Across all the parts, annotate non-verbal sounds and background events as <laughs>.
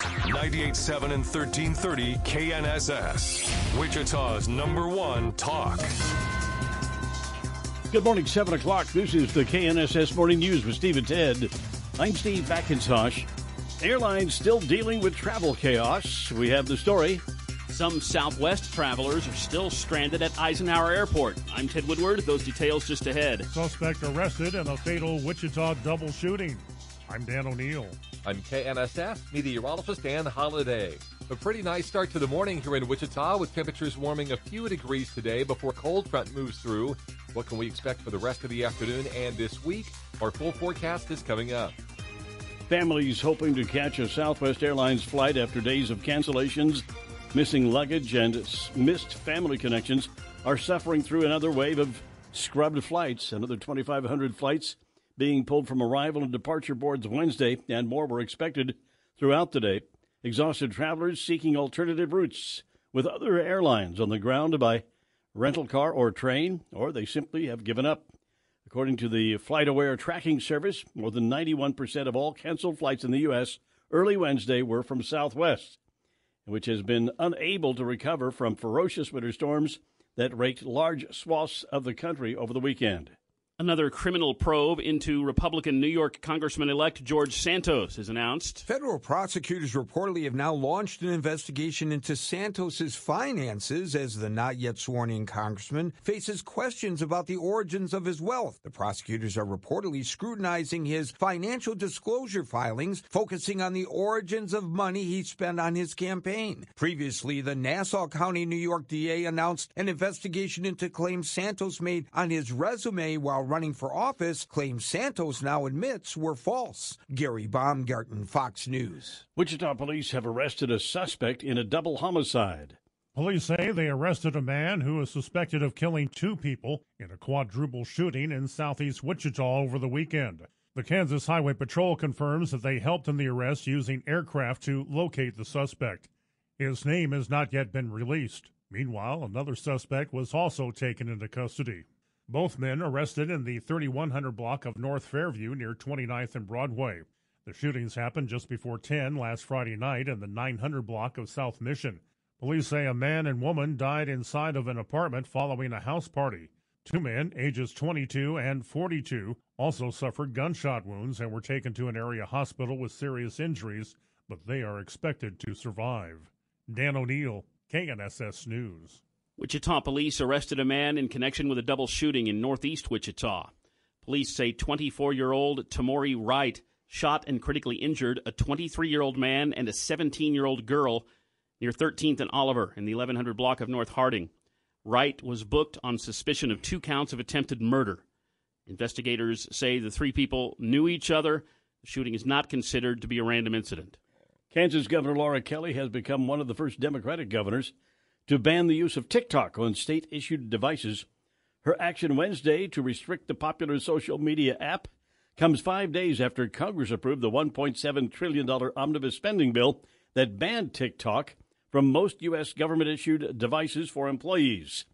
98.7 and 1330 KNSS. Wichita's number one talk. Good morning, 7 o'clock. This is the KNSS Morning News with Steve and Ted. I'm Steve McIntosh. Airlines still dealing with travel chaos. We have the story. Some Southwest travelers are still stranded at Eisenhower Airport. I'm Ted Woodward. Those details just ahead. Suspect arrested in a fatal Wichita double shooting. I'm Dan O'Neill. I'm KNSS meteorologist Dan Holiday. A pretty nice start to the morning here in Wichita with temperatures warming a few degrees today before cold front moves through. What can we expect for the rest of the afternoon and this week? Our full forecast is coming up. Families hoping to catch a Southwest Airlines flight after days of cancellations, missing luggage, and missed family connections are suffering through another wave of scrubbed flights. Another 2,500 flights being pulled from arrival and departure boards Wednesday, and more were expected throughout the day. Exhausted travelers seeking alternative routes with other airlines on the ground by rental car or train, or they simply have given up. According to the FlightAware tracking service, more than 91% of all canceled flights in the U.S. early Wednesday were from Southwest, which has been unable to recover from ferocious winter storms that raked large swaths of the country over the weekend. Another criminal probe into Republican New York Congressman elect George Santos is announced. Federal prosecutors reportedly have now launched an investigation into Santos's finances as the not yet sworn in congressman faces questions about the origins of his wealth. The prosecutors are reportedly scrutinizing his financial disclosure filings, focusing on the origins of money he spent on his campaign. Previously, the Nassau County, New York DA announced an investigation into claims Santos made on his resume while running for office, claims Santos now admits were false. Gary Baumgarten, Fox News. Wichita police have arrested a suspect in a double homicide. Police say they arrested a man who is suspected of killing two people in a quadruple shooting in southeast Wichita over the weekend. The Kansas Highway Patrol confirms that they helped in the arrest using aircraft to locate the suspect. His name has not yet been released. Meanwhile, another suspect was also taken into custody. Both men arrested in the 3100 block of North Fairview near 29th and Broadway. The shootings happened just before 10 last Friday night in the 900 block of South Mission. Police say a man and woman died inside of an apartment following a house party. Two men, ages 22 and 42, also suffered gunshot wounds and were taken to an area hospital with serious injuries, but they are expected to survive. Dan O'Neill, KNSS News. Wichita police arrested a man in connection with a double shooting in northeast Wichita. Police say 24 year old Tamori Wright shot and critically injured a 23 year old man and a 17 year old girl near 13th and Oliver in the 1100 block of North Harding. Wright was booked on suspicion of two counts of attempted murder. Investigators say the three people knew each other. The shooting is not considered to be a random incident. Kansas Governor Laura Kelly has become one of the first Democratic governors to ban the use of TikTok on state issued devices. Her action Wednesday to restrict the popular social media app comes five days after Congress approved the $1.7 trillion omnibus spending bill that banned TikTok from most U.S. government issued devices for employees.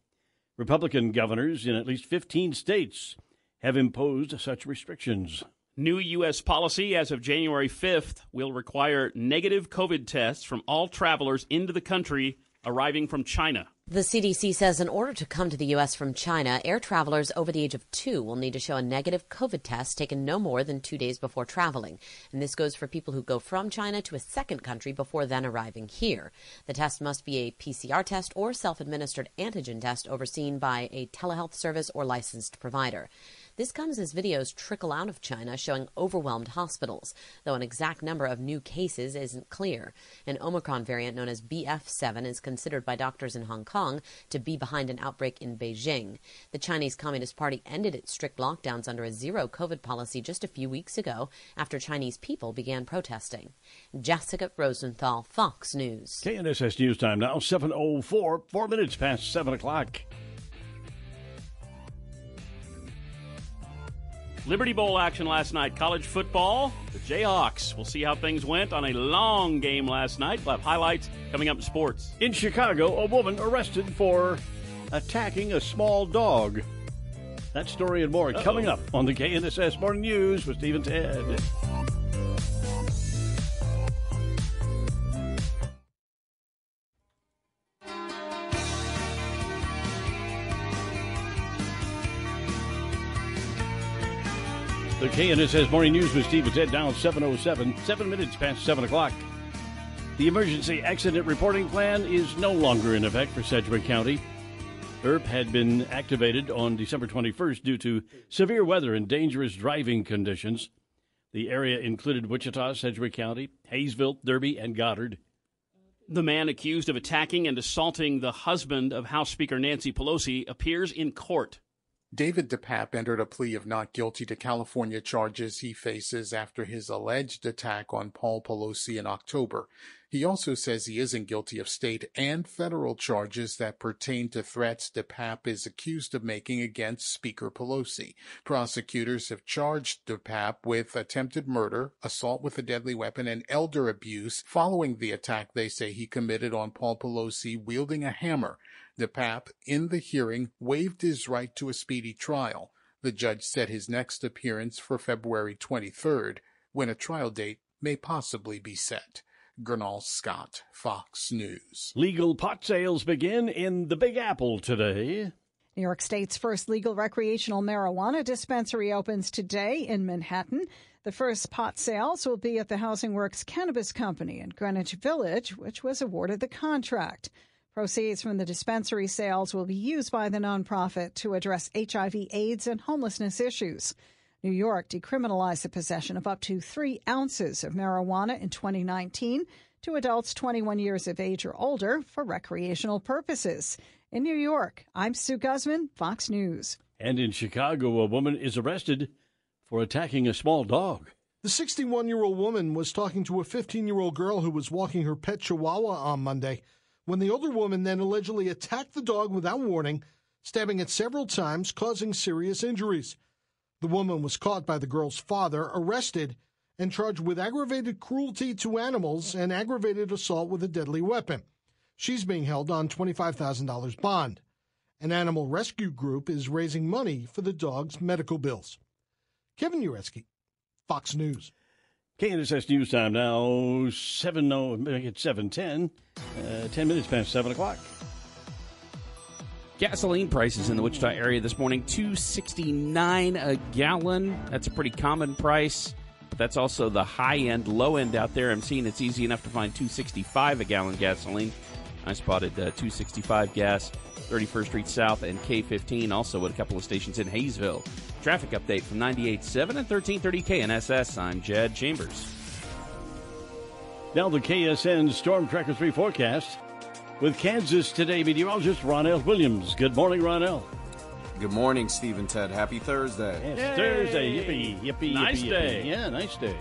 Republican governors in at least 15 states have imposed such restrictions. New U.S. policy as of January 5th will require negative COVID tests from all travelers into the country arriving from China. The CDC says in order to come to the U.S. from China, air travelers over the age of two will need to show a negative COVID test taken no more than two days before traveling. And this goes for people who go from China to a second country before then arriving here. The test must be a PCR test or self administered antigen test overseen by a telehealth service or licensed provider. This comes as videos trickle out of China showing overwhelmed hospitals, though an exact number of new cases isn't clear. An Omicron variant known as BF7 is considered by doctors in Hong Kong to be behind an outbreak in Beijing. The Chinese Communist Party ended its strict lockdowns under a zero COVID policy just a few weeks ago after Chinese people began protesting. Jessica Rosenthal, Fox News. KNSS News Time now, 7.04, four minutes past 7 o'clock. Liberty Bowl action last night. College football. The Jayhawks. We'll see how things went on a long game last night. We'll have highlights coming up in sports. In Chicago, a woman arrested for attacking a small dog. That story and more Uh-oh. coming up on the KNSS Morning News with Steve and Ted. KNSS Morning News with Steve and Ted down 707, seven minutes past 7 o'clock. The emergency accident reporting plan is no longer in effect for Sedgwick County. ERP had been activated on December 21st due to severe weather and dangerous driving conditions. The area included Wichita, Sedgwick County, Haysville, Derby, and Goddard. The man accused of attacking and assaulting the husband of House Speaker Nancy Pelosi appears in court. David DePape entered a plea of not guilty to California charges he faces after his alleged attack on Paul Pelosi in October. He also says he isn't guilty of state and federal charges that pertain to threats DePape is accused of making against Speaker Pelosi. Prosecutors have charged DePape with attempted murder, assault with a deadly weapon, and elder abuse following the attack they say he committed on Paul Pelosi wielding a hammer. DePape, in the hearing, waived his right to a speedy trial. The judge set his next appearance for February 23rd, when a trial date may possibly be set. Gurnal Scott, Fox News. Legal pot sales begin in the Big Apple today. New York State's first legal recreational marijuana dispensary opens today in Manhattan. The first pot sales will be at the Housing Works Cannabis Company in Greenwich Village, which was awarded the contract. Proceeds from the dispensary sales will be used by the nonprofit to address HIV, AIDS, and homelessness issues. New York decriminalized the possession of up to three ounces of marijuana in 2019 to adults 21 years of age or older for recreational purposes. In New York, I'm Sue Guzman, Fox News. And in Chicago, a woman is arrested for attacking a small dog. The 61 year old woman was talking to a 15 year old girl who was walking her pet chihuahua on Monday when the older woman then allegedly attacked the dog without warning, stabbing it several times, causing serious injuries. The woman was caught by the girl's father, arrested, and charged with aggravated cruelty to animals and aggravated assault with a deadly weapon. She's being held on $25,000 bond. An animal rescue group is raising money for the dog's medical bills. Kevin Uretsky, Fox News. KNSS News Time now, 7, no, it's 7.10, uh, 10 minutes past 7 o'clock. Gasoline prices in the Wichita area this morning, two sixty nine a gallon. That's a pretty common price, but that's also the high end. Low end out there, I'm seeing it's easy enough to find two sixty five a gallon gasoline. I spotted uh, two sixty five gas, Thirty First Street South and K fifteen, also at a couple of stations in Haysville. Traffic update from 98.7 and thirteen thirty KNSS. I'm Jed Chambers. Now the KSN Storm Tracker 3 forecast with Kansas Today meteorologist Ronell Williams. Good morning, Ronell. Good morning, Steve and Ted. Happy Thursday. It's Thursday. Yippee, yippee, Nice yippee, day. yippee. Yeah, nice day.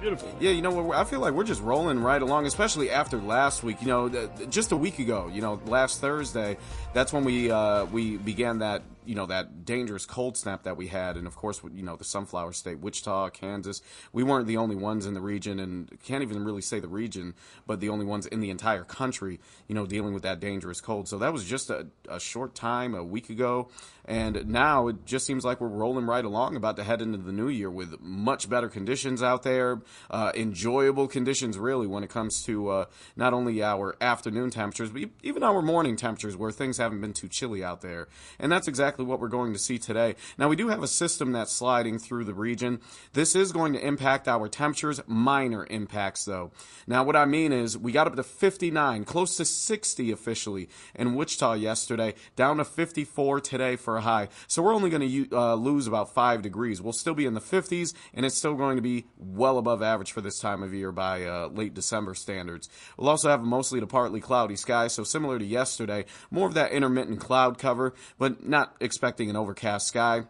Beautiful. Yeah, you know, I feel like we're just rolling right along, especially after last week. You know, just a week ago, you know, last Thursday, that's when we uh, we began that you know that dangerous cold snap that we had, and of course, you know the Sunflower State, Wichita, Kansas. We weren't the only ones in the region, and can't even really say the region, but the only ones in the entire country, you know, dealing with that dangerous cold. So that was just a, a short time, a week ago, and now it just seems like we're rolling right along, about to head into the new year with much better conditions out there, uh, enjoyable conditions really when it comes to uh, not only our afternoon temperatures, but even our morning temperatures, where things haven't been too chilly out there, and that's exactly what we're going to see today. Now we do have a system that's sliding through the region. This is going to impact our temperatures, minor impacts though. Now what I mean is we got up to 59, close to 60 officially in Wichita yesterday, down to 54 today for high. So we're only going to uh, lose about five degrees. We'll still be in the 50s, and it's still going to be well above average for this time of year by uh, late December standards. We'll also have mostly to partly cloudy skies, so similar to yesterday, more of that intermittent cloud cover, but not expecting an overcast sky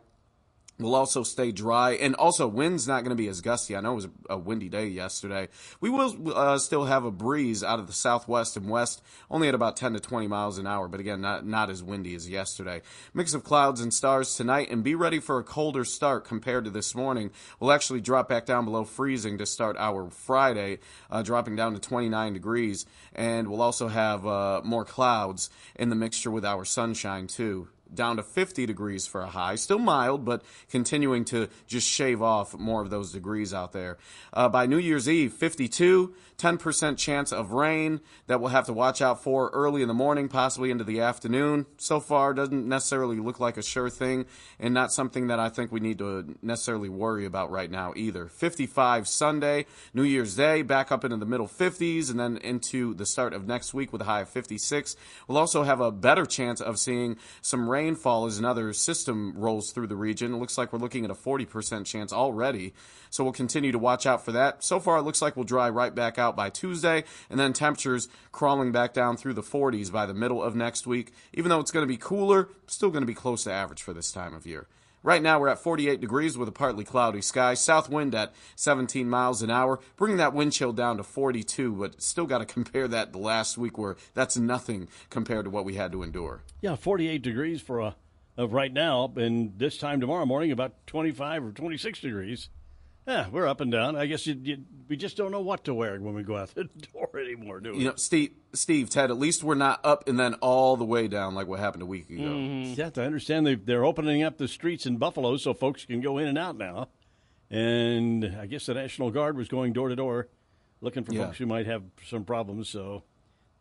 will also stay dry. And also wind's not going to be as gusty. I know it was a windy day yesterday. We will uh, still have a breeze out of the southwest and west only at about 10 to 20 miles an hour. But again not, not as windy as yesterday. Mix of clouds and stars tonight and be ready for a colder start compared to this morning. We'll actually drop back down below freezing to start our friday uh, dropping down to 29 degrees. And we'll also have uh, more clouds in the mixture with our sunshine too down to 50 degrees for a high. Still mild, but continuing to just shave off more of those degrees out there. Uh, by New Year's Eve, 52, 10% chance of rain that we'll have to watch out for early in the morning, possibly into the afternoon. So far, doesn't necessarily look like a sure thing, and not something that I think we need to necessarily worry about right now either. 55 Sunday, New Year's Day, back up into the middle 50s, and then into the start of next week with a high of 56. We'll also have a better chance of seeing some rainfall as another system rolls through the region. It looks like we're looking at a 40% chance already, so we'll continue to watch out for that. So far, it looks like we'll dry right back out by Tuesday, and then temperatures crawling back down through the 40s by the middle of next week. Even though it's going to be cooler, still going to be close to average for this time of year. Right now, we're at 48 degrees with a partly cloudy sky. South wind at 17 miles an hour, bringing that wind chill down to 42, but still got to <laughs> compare that to last week where that's nothing compared to what we had to endure. Yeah, 48 degrees for a, of right now, and this time tomorrow morning about 25 or 26 degrees. Yeah, we're up and down. I guess you, you, we just don't know what to wear when we go out the <laughs> door anymore, do we? You know, Steve, Steve, Ted. At least we're not up and then all the way down like what happened a week ago. Mm-hmm. Yeah, I understand they they're opening up the streets in Buffalo so folks can go in and out now. And I guess the National Guard was going door to door, looking for Yeah. folks who might have some problems. So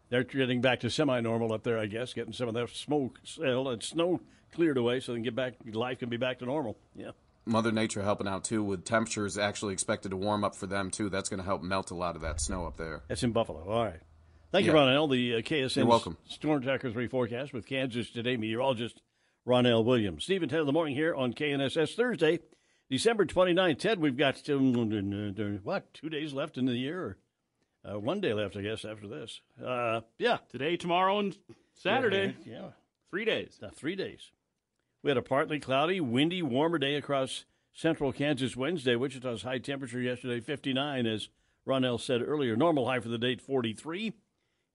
they're getting back to semi-normal up there, I guess, getting some of that smoke, uh, snow cleared away, so they can get back. Life can be back to normal. Yeah. Mother Nature helping out too, with temperatures actually expected to warm up for them too. That's going to help melt a lot of that snow up there. That's in Buffalo. All right. Thank you, Yeah. Ronell. The uh, KSN You're welcome. Storm Tracker 3 forecast with Kansas Today meteorologist Ronell Williams. Steve and Ted in the morning here on KNSS Thursday, December 29th. Ted, we've got, um, what, two days left in the year? Or, uh, one day left, I guess, after this. Uh, yeah. Today, tomorrow, and Saturday. Yeah. Three days. Uh, three days. We had a partly cloudy, windy, warmer day across central Kansas Wednesday. Wichita's high temperature yesterday, 59, as Ronell said earlier. Normal high for the date, 43.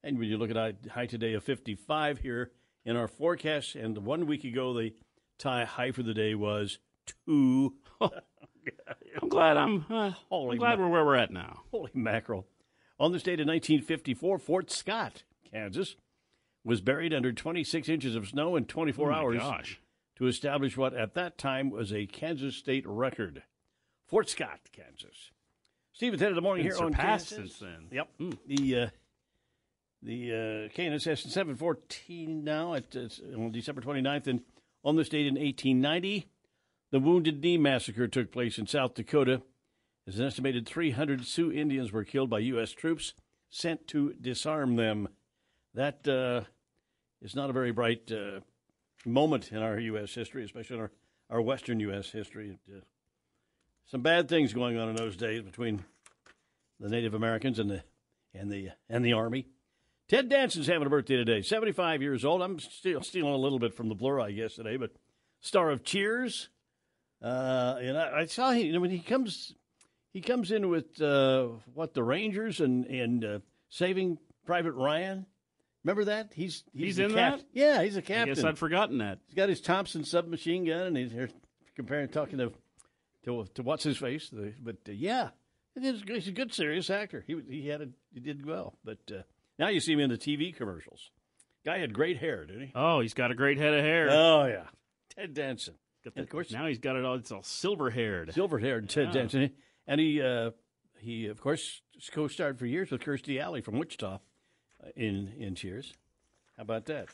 And when you look at high, high today of 55 here in our forecast, and one week ago, the tie high for the day was two. <laughs> I'm glad I'm, uh, Holy I'm glad ma- we're where we're at now. Holy mackerel. On this date in 1954, Fort Scott, Kansas, was buried under 26 inches of snow in 24 Oh, my hours gosh. To establish what at that time was a Kansas state record. Fort Scott, Kansas. Ted of the morning here on KNSS. since then. Yep. The uh, the uh, KNSS 714 now at uh, on December 29th, and on this date in 1890, the Wounded Knee Massacre took place in South Dakota. As an estimated 300 Sioux Indians were killed by U.S. troops sent to disarm them. That uh, is not a very bright uh, moment in our U.S. history, especially in our, our Western U.S. history. Uh, some bad things going on in those days between the Native Americans and the and the and the Army. Ted Danson's having a birthday today, 75 years old. I'm still stealing a little bit from the blur, I guess, today, but star of Cheers. Uh, and I, I saw him you know, when he comes, he comes in with uh, what the Rangers and and uh, Saving Private Ryan. Remember that? He's He's the in cap- that? Yeah, he's a captain. guess I'd forgotten that. He's got his Thompson submachine gun, and he's here comparing, talking to to, to what's his face. But uh, yeah, he's a good, serious actor. He he had a, he did well. But uh, now you see him in the TV commercials. Guy had great hair, didn't he? Oh, he's got a great head of hair. Oh yeah, Ted Danson. And of course, now he's got it all. It's all silver haired. silver haired Ted Yeah. Danson, and he uh, he of course co-starred for years with Kirstie Alley from Wichita in in Cheers. How about that?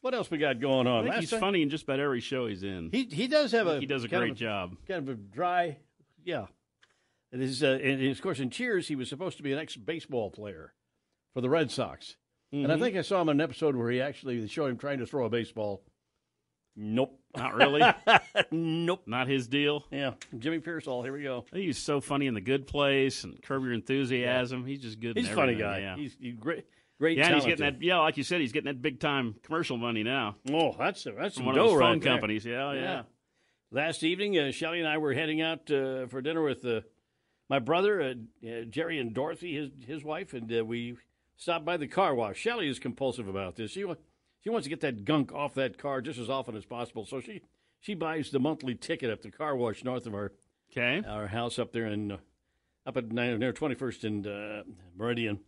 What else we got going on? he's time- funny in just about every show he's in. He he does have a he does a great of job. Kind of a dry, yeah. It is, uh, and of course, in Cheers, he was supposed to be an ex baseball player for the Red Sox, and I Mhm. think I saw him in an episode where he actually showed him trying to throw a baseball. Nope, Not really. <laughs> nope, Not his deal. Yeah, Jimmy Piersall. Here we go. He's so funny in The Good Place and Curb Your Enthusiasm. He's just good. He's a funny guy. Yeah. He's, he's great. Great. yeah, he's getting that. Yeah, like you said, he's getting that big time commercial money now. Oh, that's that's From some one of those phone there. companies. Yeah, yeah. Last evening, uh, Shelly and I were heading out uh, for dinner with uh, my brother, uh, uh, Jerry and Dorothy, his his wife, and uh, we stopped by the car wash. Shelly is compulsive about this. She she wants to get that gunk off that car just as often as possible. So she she buys the monthly ticket at the car wash north of our Okay. our house up there in uh, up at near Twenty First and uh, Meridian.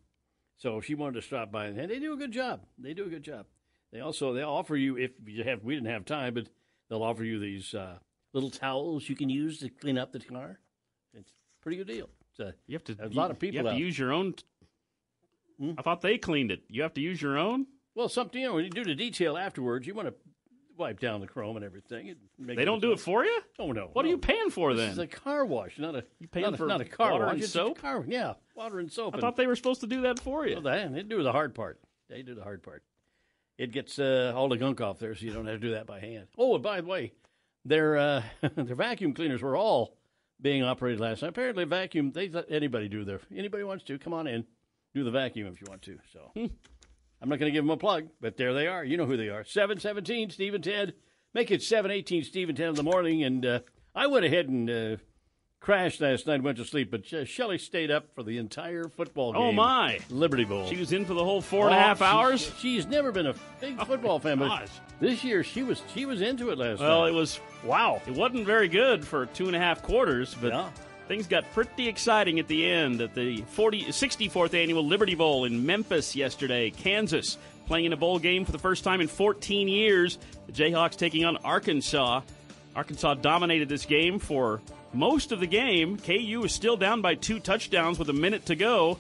So she wanted to stop by, and they do a good job. They do a good job. They also they offer you if you have we didn't have time, but they'll offer you these uh, little towels you can use to clean up the car. It's a pretty good deal. It's a, You have to. a lot of people You have out. to use your own. Hmm? I thought they cleaned it. You have to use your own. Well, something you know when you do the detail afterwards, you want to wipe down the chrome and everything. They don't do it for you. Oh no! What are you paying for This then? is a car wash, not a You paying not a, for not a car wash. it's soap? A car, yeah, water and soap. I thought they were supposed to do that for you. Well, they, they do the hard part. They do the hard part. It gets uh, all the gunk off there, so you don't have to do that by hand. Oh, and by the way, their uh, <laughs> their vacuum cleaners were all being operated last night. Apparently, vacuum they let anybody do their anybody wants to come on in, do the vacuum if you want to. So I'm not going to give them a plug, but there they are. You know who they are. Seven seventeen, Steve and Ted. Make it seven eighteen, Steve and Ted in the morning. And uh, I went ahead and uh, crashed last night, went to sleep, but Shelley stayed up for the entire football oh, game. Oh my! Liberty Bowl. She was in for the whole four and a Oh, half she- hours. She's never been a big oh, football fan, but gosh. this year she was she was into it last night. Well, night. it was wow. It wasn't very good for two and a half quarters, but Yeah. things got pretty exciting at the end at the 40, 64th annual Liberty Bowl in Memphis yesterday. Kansas playing in a bowl game for the first time in 14 years. The Jayhawks taking on Arkansas. Arkansas dominated this game for most of the game. KU was still down by two touchdowns with a minute to go,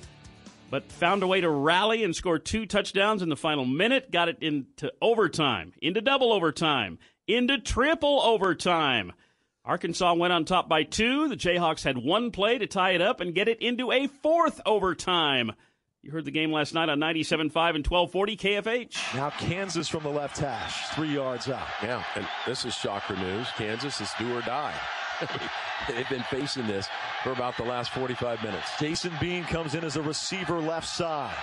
but found a way to rally and score two touchdowns in the final minute. Got it into overtime, into double overtime, into triple overtime. Arkansas went on top by two. The Jayhawks had one play to tie it up and get it into a fourth overtime. You heard the game last night on 97.5 and 1240 KFH. Now Kansas from the left hash, three yards out. Yeah, and this is shocker news. Kansas is do or die. <laughs> They've been facing this for about the last 45 minutes. Jason Bean comes in as a receiver left side.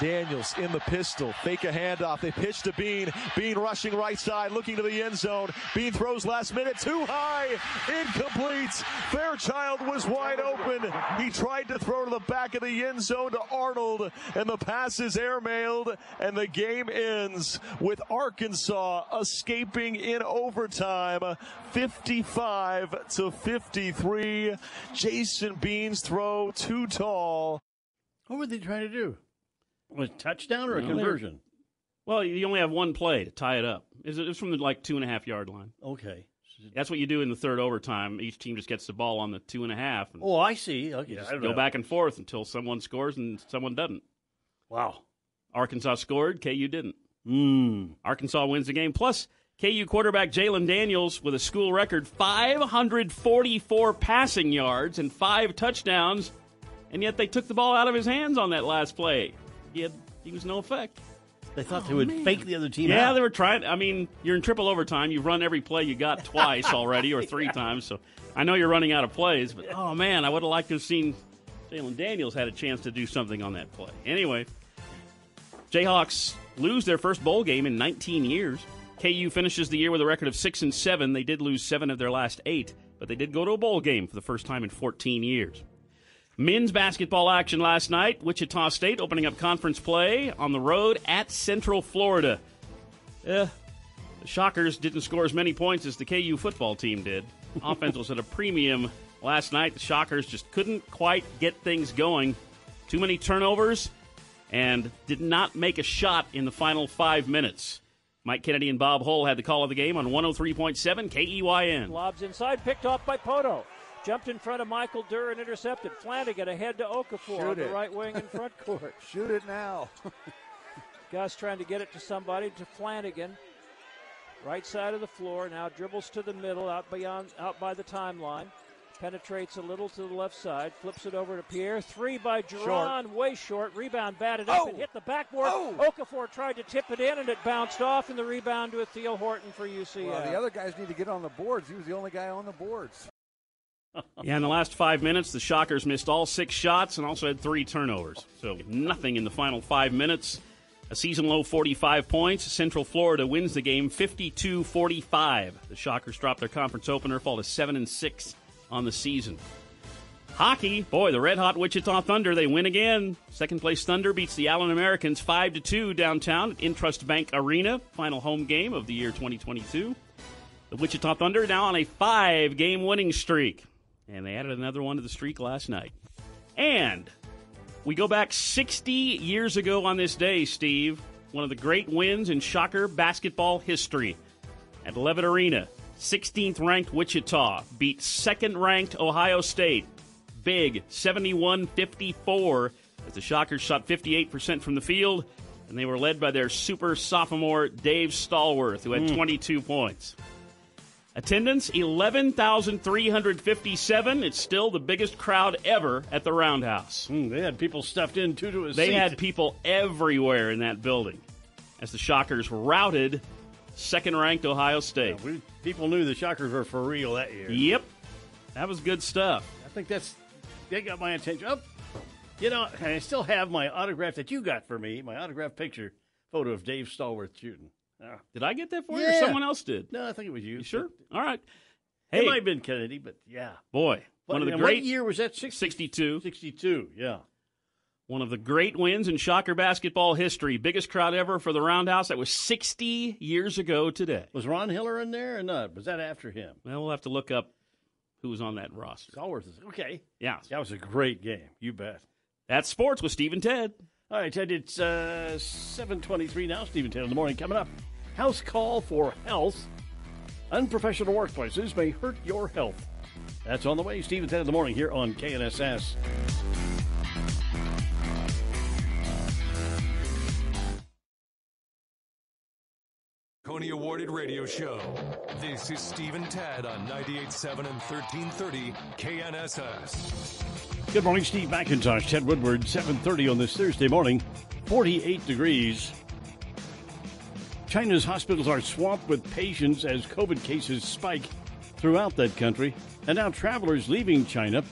Daniels in the pistol, fake a handoff. They pitch to Bean. Bean rushing right side, looking to the end zone. Bean throws last minute, too high, incomplete. Fairchild was wide open. He tried to throw to the back of the end zone to Arnold, and the pass is airmailed, and the game ends with Arkansas escaping in overtime, 55 to 53. Jason Bean's throw too tall. What were they trying to do? Was it touchdown or a conversion? Well, you only have one play to tie it up. It's it's from the like two and a half yard line. Okay. That's what you do in the third overtime. Each team just gets the ball on the two and a half. And Oh, I see. Okay, I go know. back and forth until someone scores and someone doesn't. Wow. Arkansas scored, KU didn't. Mm. Arkansas wins the game. Plus, KU quarterback Jalon Daniels with a school record 544 passing yards and five touchdowns, and yet they took the ball out of his hands on that last play. He, had, he was no effect. They thought they oh, would fake the other team Yeah, out. they were trying. I mean, you're in triple overtime. You've run every play you got twice <laughs> already, or three times. So I know you're running out of plays. But oh man, I would have liked to have seen Jalon Daniels had a chance to do something on that play. Anyway, Jayhawks lose their first bowl game in 19 years. KU finishes the year with a record of six and seven. They did lose seven of their last eight, but they did go to a bowl game for the first time in 14 years. Men's basketball action last night. Wichita State opening up conference play on the road at Central Florida. Eh, the Shockers didn't score as many points as the KU football team did. <laughs> Offense was at a premium last night. The Shockers just couldn't quite get things going. Too many turnovers and did not make a shot in the final five minutes. Mike Kennedy and Bob Hull had the call of the game on 103.7 KEYN. Lobs inside, picked off by Pohto. Jumped in front of Michael Durr and intercepted. Flanagan ahead to Okafor Shoot on the right wing in front <laughs> court. Shoot it now. Gus trying to get it to somebody to Flanagan. Right side of the floor. Now dribbles to the middle, out beyond, out by the timeline. Penetrates a little to the left side. Flips it over to Pierre. Three by Duran, way short. Rebound batted up and oh. hit the backboard. Oh. Okafor tried to tip it in and it bounced off. And the rebound with Theo Horton for UCF. Well, the other guys need to get on the boards. He was the only guy on the boards. Yeah, in the last five minutes, the Shockers missed all six shots and also had three turnovers. So nothing in the final five minutes. A season low 45 points. Central Florida wins the game 52 45. The Shockers drop their conference opener, fall to 7 and 6 on the season. Hockey, boy, the red hot Wichita Thunder, they win again. Second place Thunder beats the Allen Americans 5 to 2 downtown at Intrust Bank Arena, final home game of the year 2022. The Wichita Thunder now on a five game winning streak. And they added another one to the streak last night. And we go back 60 years ago on this day, Steve. One of the great wins in Shocker basketball history. At Levitt Arena, 16th ranked Wichita beat second ranked Ohio State. Big 71 54 as the Shockers shot 58% from the field, and they were led by their super sophomore Dave Stallworth, who had hmm. 22 points. Attendance 11,357. It's still the biggest crowd ever at the Roundhouse. Mm, they had people stuffed in two to a They seat. had people everywhere in that building as the Shockers routed second ranked Ohio State. We, people knew the Shockers were for real that year. Yep. That was good stuff. I think that's they got my attention. Oh, you know, I still have my autograph that you got for me, my autograph picture photo of Dave Stallworth shooting. Ah. Did I get that for you or someone else did? No, I think it was you. You sure? All right. It Hey, might have been Kennedy, but yeah. boy, one of the great What year was that? 60, 62. 62, yeah. One of the great wins in Shocker basketball history. Biggest crowd ever for the Roundhouse. That was 60 years ago today. Was Ron Hiller in there or not? Was that after him? Well, we'll have to look up who was on that roster. Stallworth is okay. Yeah. That was a great game. You bet. That's sports with Steve and Ted. All right, Ted, it's uh, 723 now. Stephen Taylor in the morning coming up. House call for health. Unprofessional workplaces may hurt your health. That's on the way. Steve and Ted in the morning here on KNSS. Coney awarded radio show. This is Steve and Ted on 98.7 and 1330 KNSS. Good morning, Steve McIntosh, Ted Woodward, 730 on this Thursday morning. 48 degrees. China's hospitals are swamped with patients as COVID cases spike throughout that country. And now travelers leaving China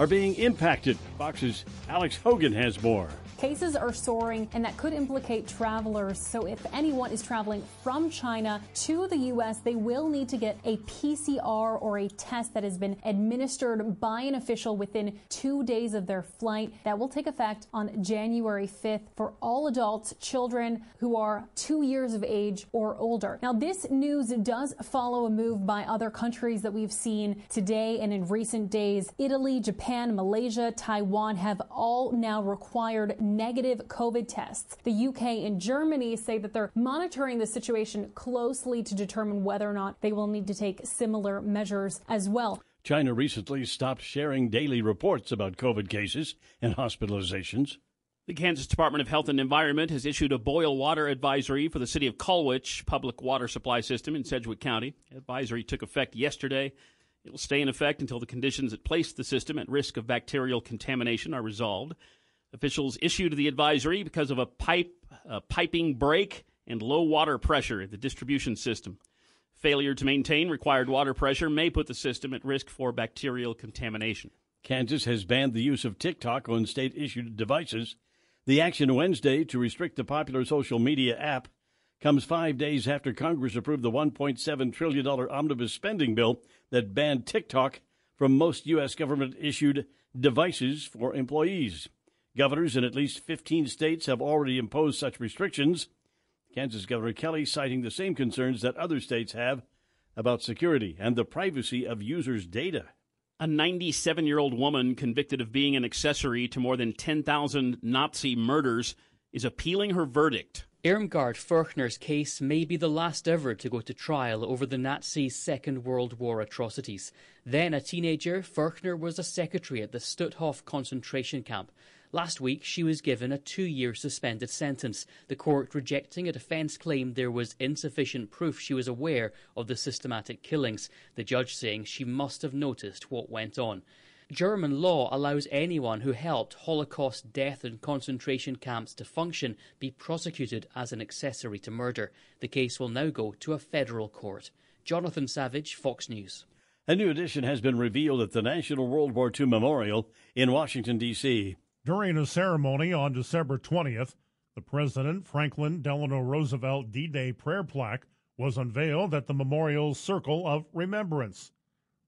are being impacted. Fox's Alex Hogan has more. Cases are soaring, and that could implicate travelers. So, if anyone is traveling from China to the U.S., they will need to get a PCR or a test that has been administered by an official within two days of their flight. That will take effect on January 5th for all adults, children who are two years of age or older. Now, this news does follow a move by other countries that we've seen today and in recent days. Italy, Japan, Malaysia, Taiwan have all now required negative COVID tests. The UK and Germany say that they're monitoring the situation closely to determine whether or not they will need to take similar measures as well. China recently stopped sharing daily reports about COVID cases and hospitalizations. The Kansas Department of Health and Environment has issued a boil water advisory for the city of Colwich public water supply system in Sedgwick County. The advisory took effect yesterday. It will stay in effect until the conditions that placed the system at risk of bacterial contamination are resolved. Officials issued the advisory because of a pipe a piping break and low water pressure in the distribution system. Failure to maintain required water pressure may put the system at risk for bacterial contamination. Kansas has banned the use of TikTok on state issued devices. The action Wednesday to restrict the popular social media app comes five days after Congress approved the $1.7 trillion omnibus spending bill that banned TikTok from most U.S. government issued devices for employees. Governors in at least 15 states have already imposed such restrictions. Kansas Governor Kelly citing the same concerns that other states have about security and the privacy of users' data. A 97 year old woman convicted of being an accessory to more than 10,000 Nazi murders is appealing her verdict. Irmgard Furchner's case may be the last ever to go to trial over the Nazi Second World War atrocities. Then a teenager, Furchner was a secretary at the Stutthof concentration camp. Last week, she was given a two year suspended sentence, the court rejecting a defence claim there was insufficient proof she was aware of the systematic killings, the judge saying she must have noticed what went on. German law allows anyone who helped Holocaust death and concentration camps to function be prosecuted as an accessory to murder. The case will now go to a federal court. Jonathan Savage, Fox News. A new addition has been revealed at the National World War II Memorial in Washington, D.C. During a ceremony on December 20th, the President Franklin Delano Roosevelt D Day prayer plaque was unveiled at the memorial's Circle of Remembrance.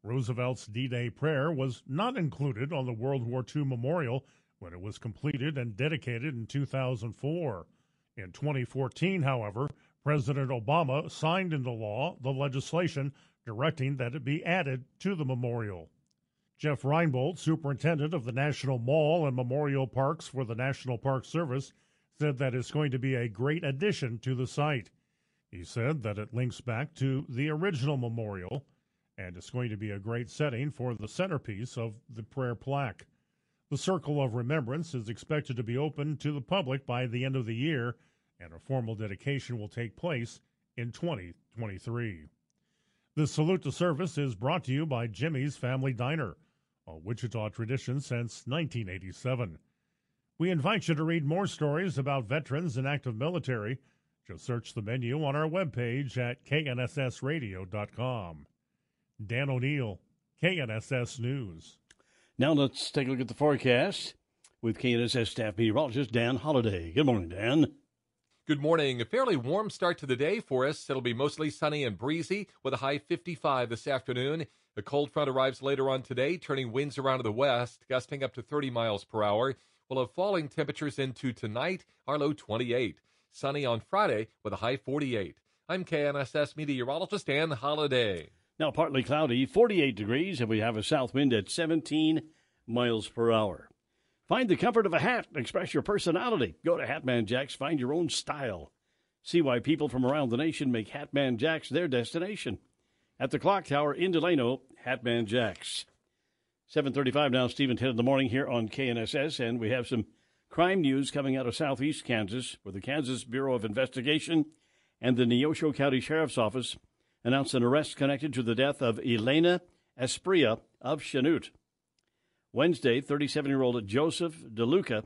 Roosevelt's D Day prayer was not included on the World War II memorial when it was completed and dedicated in 2004. In 2014, however, President Obama signed into law the legislation directing that it be added to the memorial. Jeff Reinbold, superintendent of the National Mall and Memorial Parks for the National Park Service, said that it's going to be a great addition to the site. He said that it links back to the original memorial and it's going to be a great setting for the centerpiece of the prayer plaque. The Circle of Remembrance is expected to be open to the public by the end of the year, and a formal dedication will take place in 2023. The Salute to Service is brought to you by Jimmy's Family Diner a Wichita tradition since 1987. We invite you to read more stories about veterans and active military. Just search the menu on our webpage at knssradio.com. Dan O'Neill, KNSS News. Now let's take a look at the forecast with KNSS staff meteorologist Dan Holliday. Good morning, Dan. Good morning. A fairly warm start to the day for us. It'll be mostly sunny and breezy with a high 55 this afternoon. The cold front arrives later on today, turning winds around to the west, gusting up to 30 miles per hour. We'll have falling temperatures into tonight, our low 28. Sunny on Friday with a high 48. I'm KNSS meteorologist Dan Holliday. Now partly cloudy, 48 degrees, and we have a south wind at 17 miles per hour. Find the comfort of a hat and express your personality. Go to Hatman Jacks, find your own style. See why people from around the nation make Hatman Jacks their destination. At the clock tower in Delano, Hatman Jacks. 735 now, Steve and Ted in the morning here on KNSS, and we have some crime news coming out of southeast Kansas, where the Kansas Bureau of Investigation and the Neosho County Sheriff's Office announced an arrest connected to the death of Elena Espria of Chanute. Wednesday, 37 year old Joseph DeLuca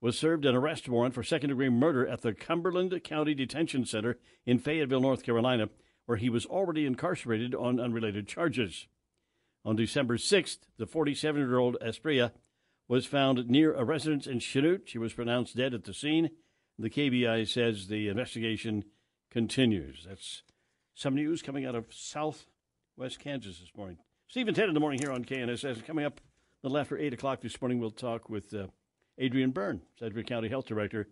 was served an arrest warrant for second degree murder at the Cumberland County Detention Center in Fayetteville, North Carolina, where he was already incarcerated on unrelated charges. On December 6th, the 47 year old Espria was found near a residence in Chanute. She was pronounced dead at the scene. The KBI says the investigation continues. That's some news coming out of southwest Kansas this morning. Steve and Ted in the morning here on KNSS. Coming up a little after 8 o'clock this morning, we'll talk with uh, Adrian Byrne, Sedgwick County Health Director.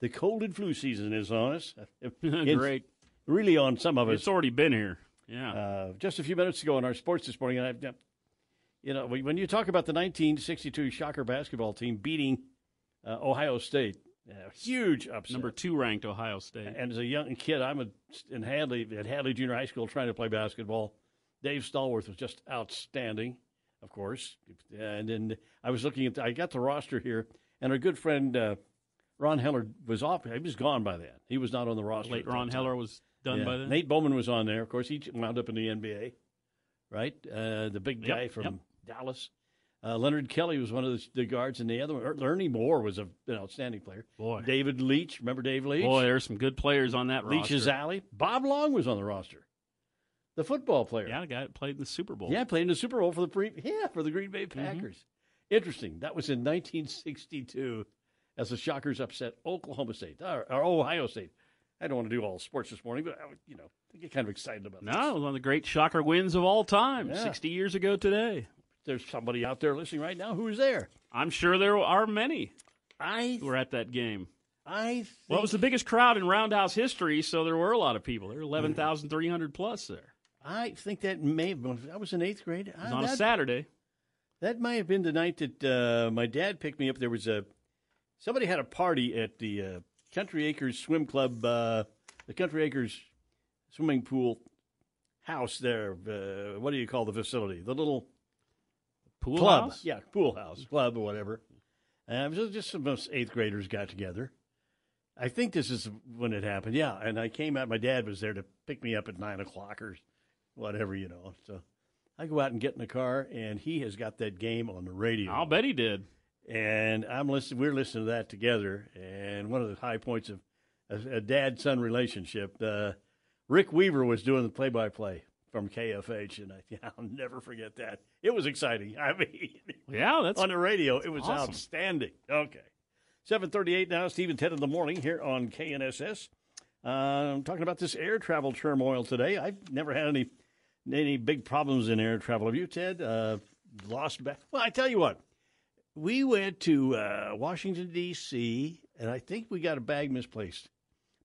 The cold and flu season is on us. <laughs> Great. Really on some of us. It's already been here. Yeah. Uh, just a few minutes ago in our sports this morning, and I've, you know, when you talk about the 1962 Shocker basketball team beating uh, Ohio State, huge upset. Number two ranked Ohio State. And as a young kid, I'm a, in Hadley at Hadley Junior High School trying to play basketball. Dave Stallworth was just outstanding, of course. And then I was looking at, the, I got the roster here, and our good friend uh, Ron Heller was off. He was gone by then. He was not on the roster. Late Ron Heller was done yeah. by then. Nate Bowman was on there. Of course, he wound up in the NBA, right? Uh, the big guy Yep, from yep. Dallas. Uh, Leonard Kelly was one of the, the guards, and the other one, Er- Ernie Moore was a, an outstanding player. Boy. David Leach, remember Dave Leach? Boy, there's some good players on that Leach's roster. Alley. Bob Long was on the roster. The football player. Yeah, the guy that played in the Super Bowl. Yeah, played in the Super Bowl for the pre- yeah for the Green Bay mm-hmm. Packers. Interesting. That was in 1962, as the Shockers upset Oklahoma State or, or Ohio State. I don't want to do all sports this morning, but I, you know, I get kind of excited about No, it was one of the great shocker wins of all time. Yeah. 60 years ago today. there's somebody out there listening right now who's there. I'm sure there are many I who were at that game. I think, Well, it was the biggest crowd in Roundhouse history, so there were a lot of people. There were 11,300 plus there. I think that may have been. I was in eighth grade. It was on a Saturday. That might have been the night that uh, my dad picked me up. There was a somebody had a party at the uh, Country Acres Swim Club, uh, the Country Acres swimming pool house there. Uh, what do you call the facility? The little Pool club. house? Yeah, pool house, club or whatever. And it was just some of us eighth graders got together. I think this is when it happened. Yeah, and I came out. My dad was there to pick me up at nine o'clock or whatever, you know. So I go out and get in the car, and he has got that game on the radio. I'll bet he did. And I'm listening. We're listening to that together. And one of the high points of a, a dad-son relationship, uh, Rick Weaver was doing the play-by-play from KFH, and I, <laughs> yeah, I'll never forget that. It was exciting. <laughs> I mean, Yeah, that's on the radio. It was awesome. outstanding. Okay. 738 now, Steve and Ted in the morning here on KNSS. Uh, I'm talking about this air travel turmoil today. I've never had any any big problems in air travel. Have you, Ted? Uh, lost back? Well, I tell you what. We went to uh, Washington, D.C., and I think we got a bag misplaced,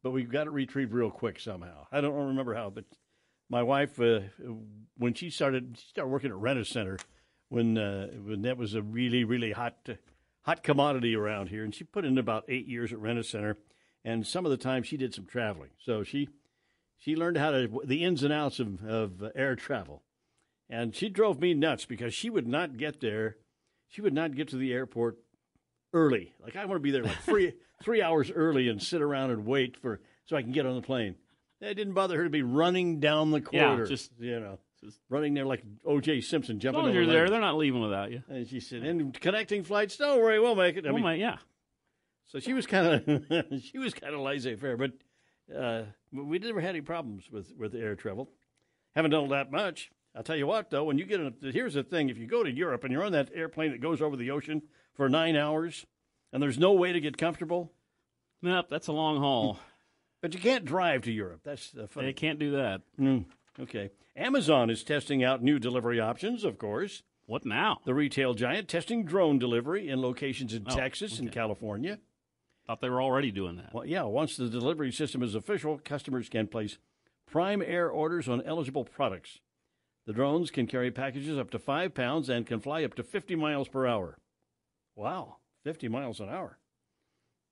but we got it retrieved real quick somehow. I don't remember how, but my wife, uh, when she started, she started working at Rent a Center when uh, when that was a really really hot hot commodity around here, and she put in about eight years at Rent a Center, and some of the time she did some traveling, so she she learned how to the ins and outs of, of air travel, and she drove me nuts because she would not get there, she would not get to the airport early. Like I want to be there like <laughs> three three hours early and sit around and wait for so I can get on the plane. It didn't bother her to be running down the corridor. Yeah, just- you know, running there like O.J. Simpson jumping. As long as you're there, they're not leaving without you. And she said, "And connecting flights, don't worry, we'll make it." I Oh, mean, my, yeah. So she was kind of <laughs> she was kind of laissez-faire, but uh, we never had any problems with with air travel. Haven't done that much. I'll tell you what, though, when you get in, here's the thing: if you go to Europe and you're on that airplane that goes over the ocean for nine hours, and there's no way to get comfortable, Nope, that's a long haul. but you can't drive to Europe. That's the funny. They can't do that. Mm, okay. Amazon is testing out new delivery options, of course. What now? The retail giant testing drone delivery in locations in Oh, Texas and California. Thought they were already doing that. Well, yeah, once the delivery system is official, customers can place Prime Air orders on eligible products. The drones can carry packages up to five pounds and can fly up to 50 miles per hour. Wow, 50 miles an hour.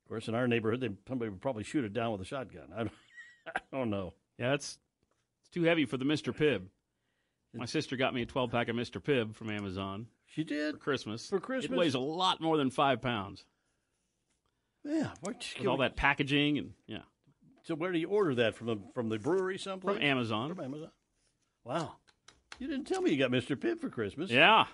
Of course, in our neighborhood, they, somebody would probably shoot it down with a shotgun. I don't, <laughs> I don't know. Yeah, it's it's too heavy for the Mr. Pibb. My sister got me a 12 pack of Mr. Pibb from Amazon. She did for Christmas. For Christmas? it weighs a lot more than five pounds. Yeah, With all that packaging and yeah, So where do you order that from? The, from the brewery someplace? from Amazon. From Amazon. Wow. You didn't tell me you got Mr. Pibb for Christmas. Yeah.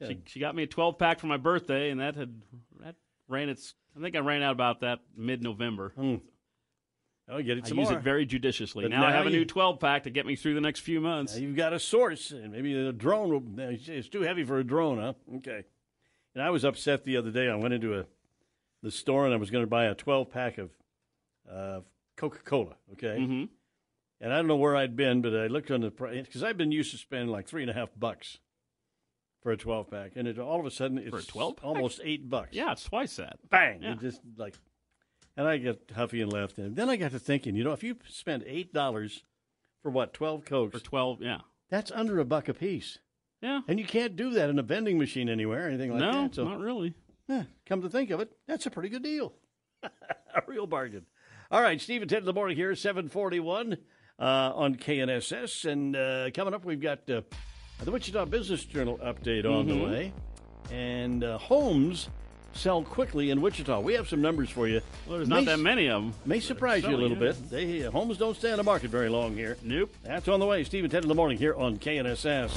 Yeah. She, she got me a 12 pack for my birthday, and that had that ran its. I think I ran out about that mid November. Oh, hmm. get it I use more. it very judiciously. But now, I now have a you- new 12 pack to get me through the next few months. Now you've got a source, and maybe the drone. Will, it's too heavy for a drone, huh? Okay. And I was upset the other day. I went into a the store and I was going to buy a 12 pack of uh, Coca Cola. Okay. Mm-hmm. And I don't know where I'd been, but I looked on the price because I've been used to spending like three and a half bucks for a 12 pack, and it all of a sudden it's For a 12 pack? almost eight bucks. Yeah, it's twice that. Bang! Yeah. It just like, and I got huffy and left. And then I got to thinking, you know, if you spend eight dollars for what 12 cokes, For 12, yeah. that's under a buck a piece. Yeah. And you can't do that in a vending machine anywhere or anything like no, that. So, not really. Eh, come to think of it, that's a pretty good deal. <laughs> a real bargain. All right, Steve and Ted in the morning here, 741 uh, on KNSS. And uh, coming up, we've got uh, the Wichita Business Journal update on the Mhm. way. And uh, homes sell quickly in Wichita. We have some numbers for you. Well, there's not that many of them. May surprise you a little bit. They uh, homes don't stay on the market very long here. Nope. That's on the way. Steve and Ted in the morning here on KNSS.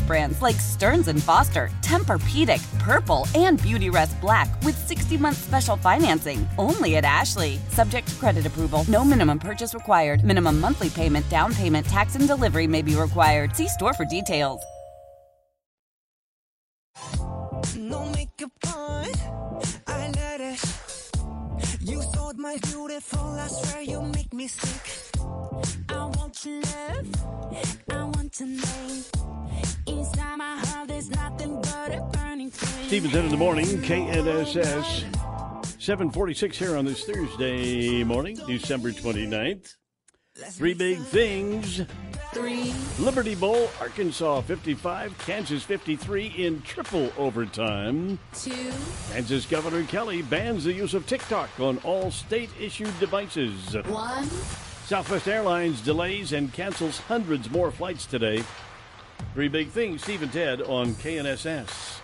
brands like Stearns and Foster, Tempur-Pedic, Purple, and Beautyrest Black with 60-month special financing. Only at Ashley. Subject to credit approval. No minimum purchase required. Minimum monthly payment, down payment, tax, and delivery may be required. See store for details. No makeup on, I let it. You sold my beautiful, I swear you make me sick. Your love, I want to know. Inside my heart, there's nothing but a burning flame. In the morning, KNSS. 746 here on this Thursday morning, December 29th. Three big things. Three. Liberty Bowl, Arkansas 55, Kansas 53 in triple overtime. Two. Kansas Governor Kelly bans the use of TikTok on all state issued devices. One. Southwest Airlines delays and cancels hundreds more flights today. Three big things, Steve and Ted on KNSS.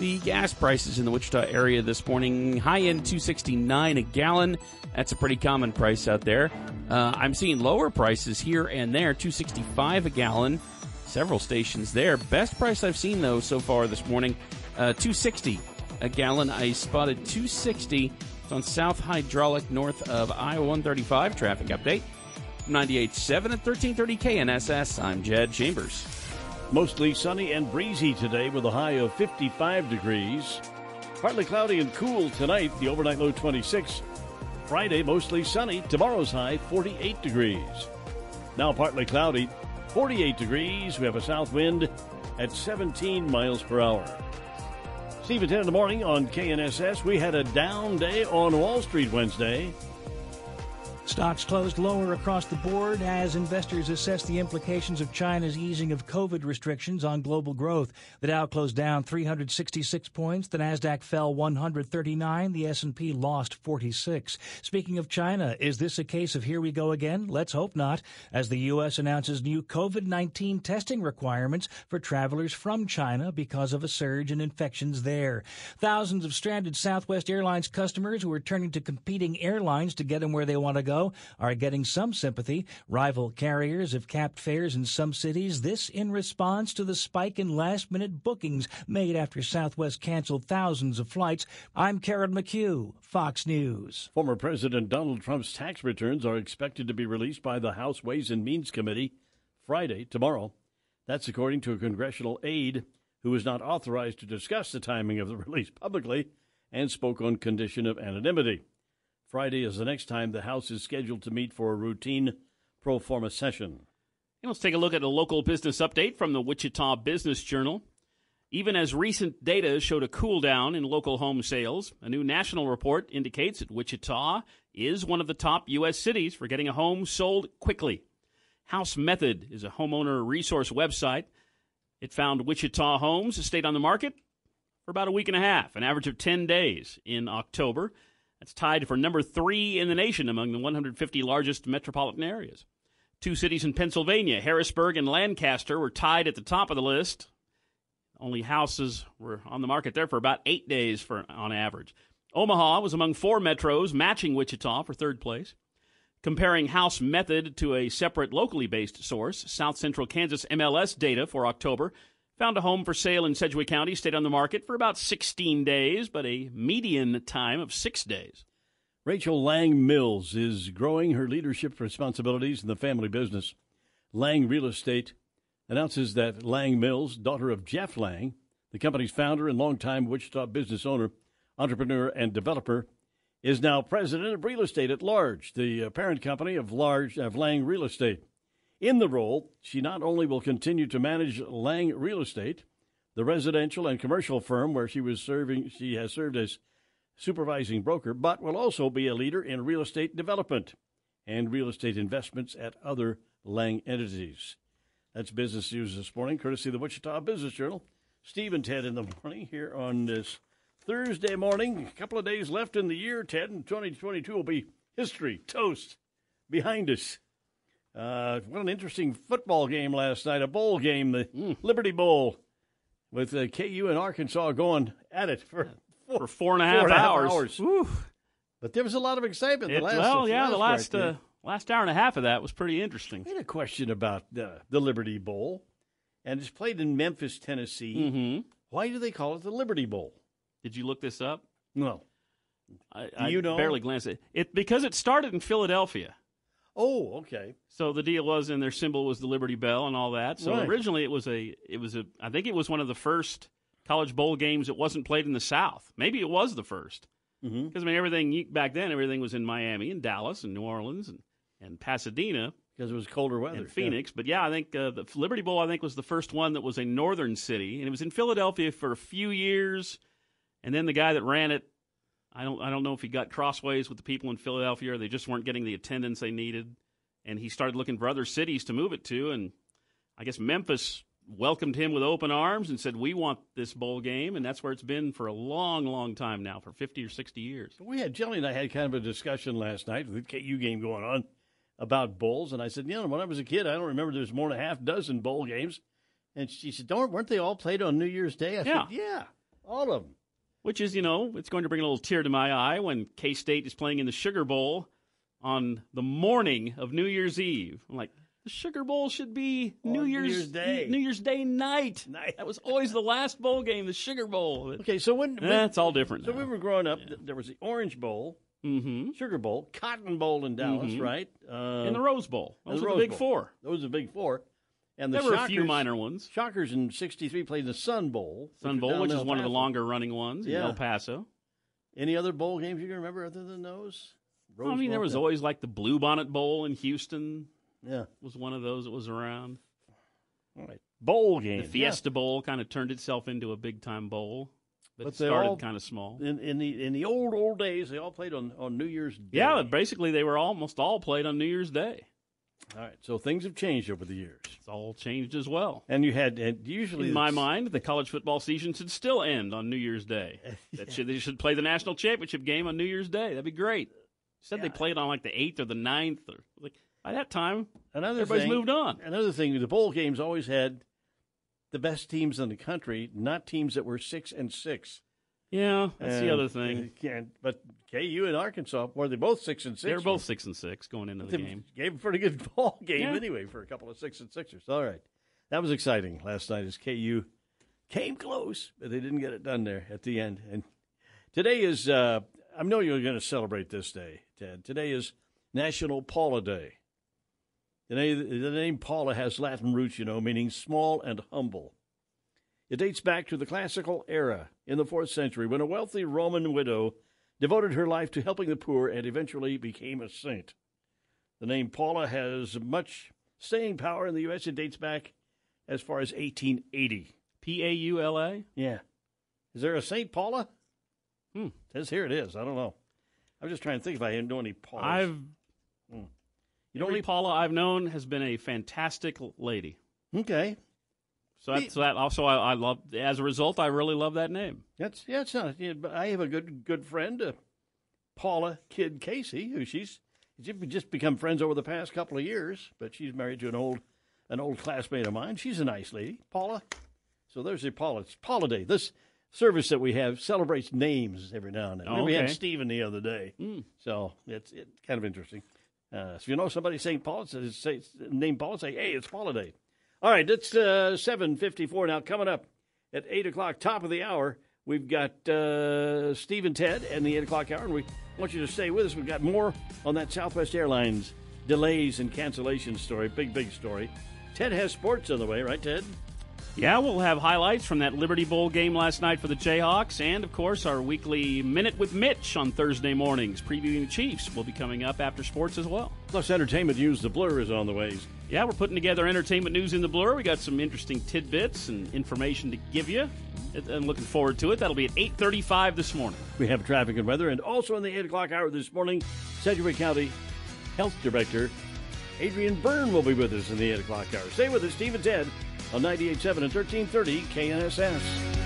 The gas prices in the Wichita area this morning, high end 269 a gallon. That's a pretty common price out there. Uh, I'm seeing lower prices here and there, 265 a gallon. Several stations there. Best price I've seen though so far this morning, uh, 260 a gallon. I spotted 260. It's on South Hydraulic north of I 135. Traffic update. 98.7 at 1330 KNSS. I'm Jed Chambers. Mostly sunny and breezy today with a high of 55 degrees. Partly cloudy and cool tonight, the overnight low 26. Friday, mostly sunny. Tomorrow's high 48 degrees. Now partly cloudy, 48 degrees. We have a south wind at 17 miles per hour. Steve at 10 in the morning on KNSS. We had a down day on Wall Street Wednesday. Stocks closed lower across the board as investors assess the implications of China's easing of COVID restrictions on global growth. The Dow closed down 366 points, the Nasdaq fell 139, the S&P lost 46. Speaking of China, is this a case of here we go again? Let's hope not, as the US announces new COVID-19 testing requirements for travelers from China because of a surge in infections there. Thousands of stranded Southwest Airlines customers who are turning to competing airlines to get them where they want to go are getting some sympathy. Rival carriers have capped fares in some cities, this in response to the spike in last minute bookings made after Southwest canceled thousands of flights. I'm Karen McHugh, Fox News. Former President Donald Trump's tax returns are expected to be released by the House Ways and Means Committee Friday, tomorrow. That's according to a congressional aide who was not authorized to discuss the timing of the <laughs> release publicly and spoke on condition of anonymity. Friday is the next time the House is scheduled to meet for a routine pro forma session. And let's take a look at a local business update from the Wichita Business Journal. Even as recent data showed a cool down in local home sales, a new national report indicates that Wichita is one of the top U.S. cities for getting a home sold quickly. House Method is a homeowner resource website. It found Wichita homes stayed on the market for about a week and a half, an average of 10 days in October. That's tied for number three in the nation among the 150 largest metropolitan areas. Two cities in Pennsylvania, Harrisburg and Lancaster, were tied at the top of the list. Only houses were on the market there for about eight days for, on average. Omaha was among four metros, matching Wichita for third place. Comparing house method to a separate locally based source, South Central Kansas MLS data for October found a home for sale in Sedgwick County, stayed on the market for about 16 days, but a median time of six days. Rachel Lange Mills is growing her leadership responsibilities in the family business. Lange Real Estate announces that Lange Mills, daughter of Jeff Lange, the company's founder and longtime Wichita business owner, entrepreneur, and developer, is now president of Real Estate at Large, the parent company of Large of Lange Real Estate. In the role, she not only will continue to manage Lange Real Estate, the residential and commercial firm where she was serving, she has served as supervising broker, but will also be a leader in real estate development and real estate investments at other Lange entities. That's business news this morning, courtesy of the Wichita Business Journal. Steve and Ted in the morning here on this Thursday morning. A couple of days left in the year, Ted, and 2022 will be history, toast, behind us. Uh, what an interesting football game last night, a bowl game, the Liberty Bowl, with uh, KU and Arkansas going at it for <laughs> four, for four and a half four and a half hours. hours. But there was a lot of excitement. The It- last, well, yeah, the last uh, last hour and a half of that was pretty interesting. I had a question about the, the Liberty Bowl, and it's played in Memphis, Tennessee. Mm-hmm. Why do they call it the Liberty Bowl? Did you look this up? No. I you know? barely glanced at it. it because it started in Philadelphia. Oh, okay. So the deal was, and their symbol was the Liberty Bell and all that. So Right. originally, it was a, it was a, I think it was one of the first college bowl games that wasn't played in the South. Maybe it was the first, because Mhm. I mean everything back then, everything was in Miami and Dallas and New Orleans and, and Pasadena because it was colder weather. and Phoenix. But yeah, I think uh, the Liberty Bowl, I think, was the first one that was a northern city, and it was in Philadelphia for a few years, and then the guy that ran it. I don't, I don't know if he got crossways with the people in Philadelphia or they just weren't getting the attendance they needed. And he started looking for other cities to move it to. And I guess Memphis welcomed him with open arms and said, We want this bowl game. And that's where it's been for a long, long time now, for 50 or 60 years. We had Jelly and I had kind of a discussion last night with the KU game going on about bowls, and I said, you know, when I was a kid, I don't remember there was more than a half dozen bowl games. And she said, "Don't weren't they all played on New Year's Day?" I Yeah. said, "Yeah, all of them." Which is, you know, it's going to bring a little tear to my eye when K State is playing in the Sugar Bowl on the morning of New Year's Eve. I'm like, the Sugar Bowl should be New Year's, Year's Day. New Year's Day night. night. That was always the last bowl game, the Sugar Bowl. Okay, so when, when Eh, it's all different. So now. we were growing up. th- There was the Orange Bowl, mm-hmm. Sugar Bowl, Cotton Bowl in Dallas, Mhm. right? Uh, and the Rose Bowl. Those the were the big Bowl. four. Those are the big four. And the There were a few minor ones. Shockers in '63 played in the Sun Bowl. Sun Bowl, which is one of the longer running ones in El Paso. Any other bowl games you can remember other than those? Well, I mean, there was Yeah. always like the Blue Bonnet Bowl in Houston. Yeah. Was one of those that was around. All right. Bowl game. The. Fiesta Bowl kind of turned itself into a big time bowl, but, But it they started kind of small. In, in the in the old old days, they all played on, on New Year's Day. Yeah, basically they were almost all played on New Year's Day. All right. So things have changed over the years. It's all changed as well. And you had and usually In my mind, the college football season should still end on New Year's Day. <laughs> That should, they should play the national championship game on New Year's Day. That'd be great. Said they played it on like the eighth or the 9th or like by that time. Another everybody's thing, moved on. Another thing, the bowl games always had the best teams in the country, not teams that were six and six. Yeah, that's the other thing. and but KU and Arkansas were they both six and six? They're both six and six going into the game. Gave a pretty good <laughs> ball game Yeah. anyway for a couple of six and sixers. All right, that was exciting last night as KU came close, but they didn't get it done there at the end. And today is uh, I know you're going to celebrate this day, Ted. Today is National Paula Day. The name, the name Paula has Latin roots, you know, meaning small and humble. It dates back to the classical era in the fourth century when a wealthy Roman widow devoted her life to helping the poor and eventually became a saint. The name Paula has much staying power in the U.S. It dates back as far as 1880. P A U L A? Yeah. Is there a Saint Paula? Hmm. Says here it is. I don't know. I'm just trying to think if I know any Paula. I've Hmm. you know, Paula I've known has been a fantastic lady. Okay. So that's that. Also, I, I love. As a result, I really love that name. That's yeah, it's not. Yeah, but I have a good good friend, uh, Paula Kidd Casey, who she's just become friends over the past couple of years. But she's married to an old an old classmate of mine. She's a nice lady, Paula. So there's your Paula. It's Paula Day. This service that we have celebrates names every now and then. Oh, We had. Stephen the other day, so it's it's kind of interesting. Uh, so if you know somebody St. Paul, say, say name Paula, say, hey, it's Paula Day. All right, it's uh, seven fifty four now. Coming up at eight o'clock, top of the hour, we've got uh, Steve and Ted and the eight o'clock hour, and we want you to stay with us. We've got more on that Southwest Airlines delays and cancellation story. Big, big story. Ted has sports on the way, right, Ted? Yeah, we'll have highlights from that Liberty Bowl game last night for the Jayhawks, and of course, our weekly Minute with Mitch on Thursday mornings. Previewing the Chiefs will be coming up after sports as well. Plus, entertainment news. The Blur is on the ways. Yeah, we're putting together entertainment news in the Blur. We got some interesting tidbits and information to give you. I'm looking forward to it. That'll be at 8:35 this morning. We have traffic and weather, and also in the 8 o'clock hour this morning, Sedgwick County Health Director Adrienne Byrne will be with us in the 8 o'clock hour. Stay with us, Steve and Ted, on 98.7 and 1330 KNSS.